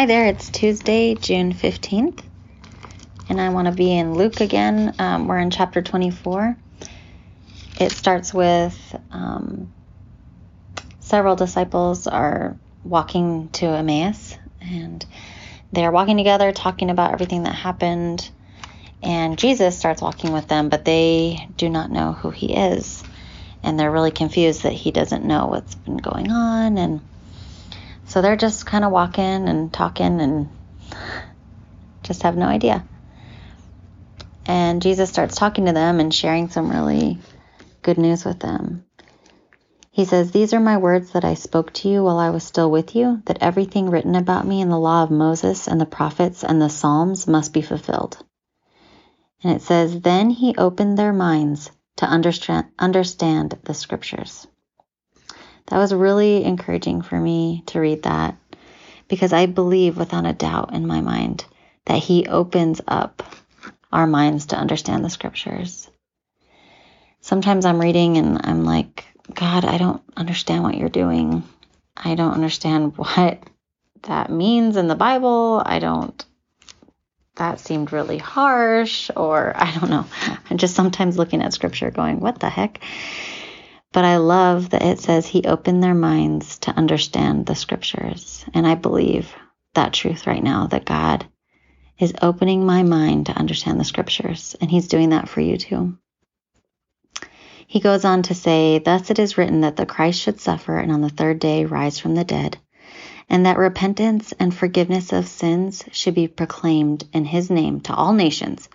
Hi there, it's Tuesday, June 15th, and I want to be in Luke again. Um, we're in chapter 24. It starts with um, several disciples are walking to Emmaus, and they're walking together, talking about everything that happened. And Jesus starts walking with them, but they do not know who he is. And they're really confused that he doesn't know what's been going on. And so they're just kind of walking and talking and just have no idea. And Jesus starts talking to them and sharing some really good news with them. He says, These are my words that I spoke to you while I was still with you, that everything written about me in the law of Moses and the prophets and the Psalms must be fulfilled. And it says, Then he opened their minds to understand, understand the scriptures that was really encouraging for me to read that because I believe without a doubt in my mind that He opens up our minds to understand the scriptures. Sometimes I'm reading and I'm like, God, I don't understand what you're doing. I don't understand what that means in the Bible. I don't, that seemed really harsh, or I don't know. I'm just sometimes looking at scripture going, what the heck? But I love that it says he opened their minds to understand the scriptures. And I believe that truth right now that God is opening my mind to understand the scriptures. And he's doing that for you too. He goes on to say, Thus it is written that the Christ should suffer and on the third day rise from the dead, and that repentance and forgiveness of sins should be proclaimed in his name to all nations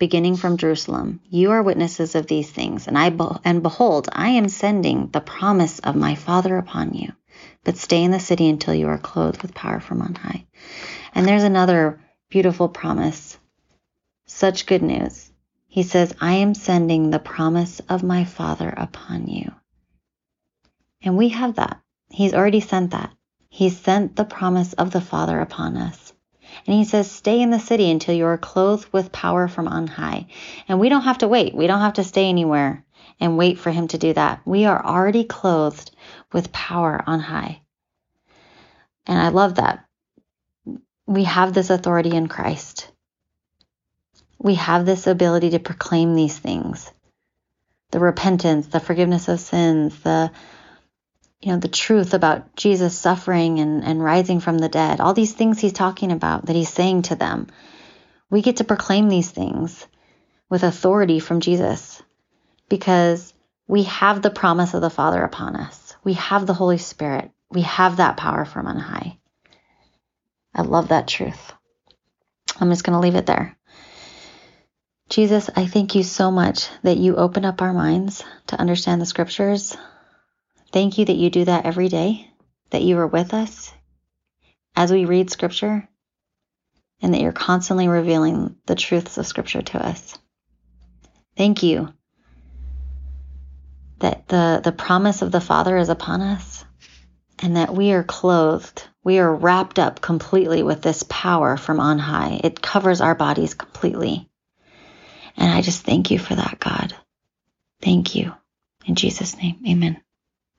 beginning from Jerusalem. You are witnesses of these things, and I be- and behold, I am sending the promise of my Father upon you. But stay in the city until you are clothed with power from on high. And there's another beautiful promise. Such good news. He says, I am sending the promise of my Father upon you. And we have that. He's already sent that. He's sent the promise of the Father upon us. And he says, Stay in the city until you are clothed with power from on high. And we don't have to wait. We don't have to stay anywhere and wait for him to do that. We are already clothed with power on high. And I love that. We have this authority in Christ. We have this ability to proclaim these things the repentance, the forgiveness of sins, the you know, the truth about Jesus suffering and, and rising from the dead, all these things he's talking about that he's saying to them. We get to proclaim these things with authority from Jesus because we have the promise of the Father upon us. We have the Holy Spirit. We have that power from on high. I love that truth. I'm just going to leave it there. Jesus, I thank you so much that you open up our minds to understand the scriptures. Thank you that you do that every day, that you are with us as we read Scripture, and that you're constantly revealing the truths of Scripture to us. Thank you that the, the promise of the Father is upon us and that we are clothed, we are wrapped up completely with this power from on high. It covers our bodies completely. And I just thank you for that, God. Thank you. In Jesus' name, amen.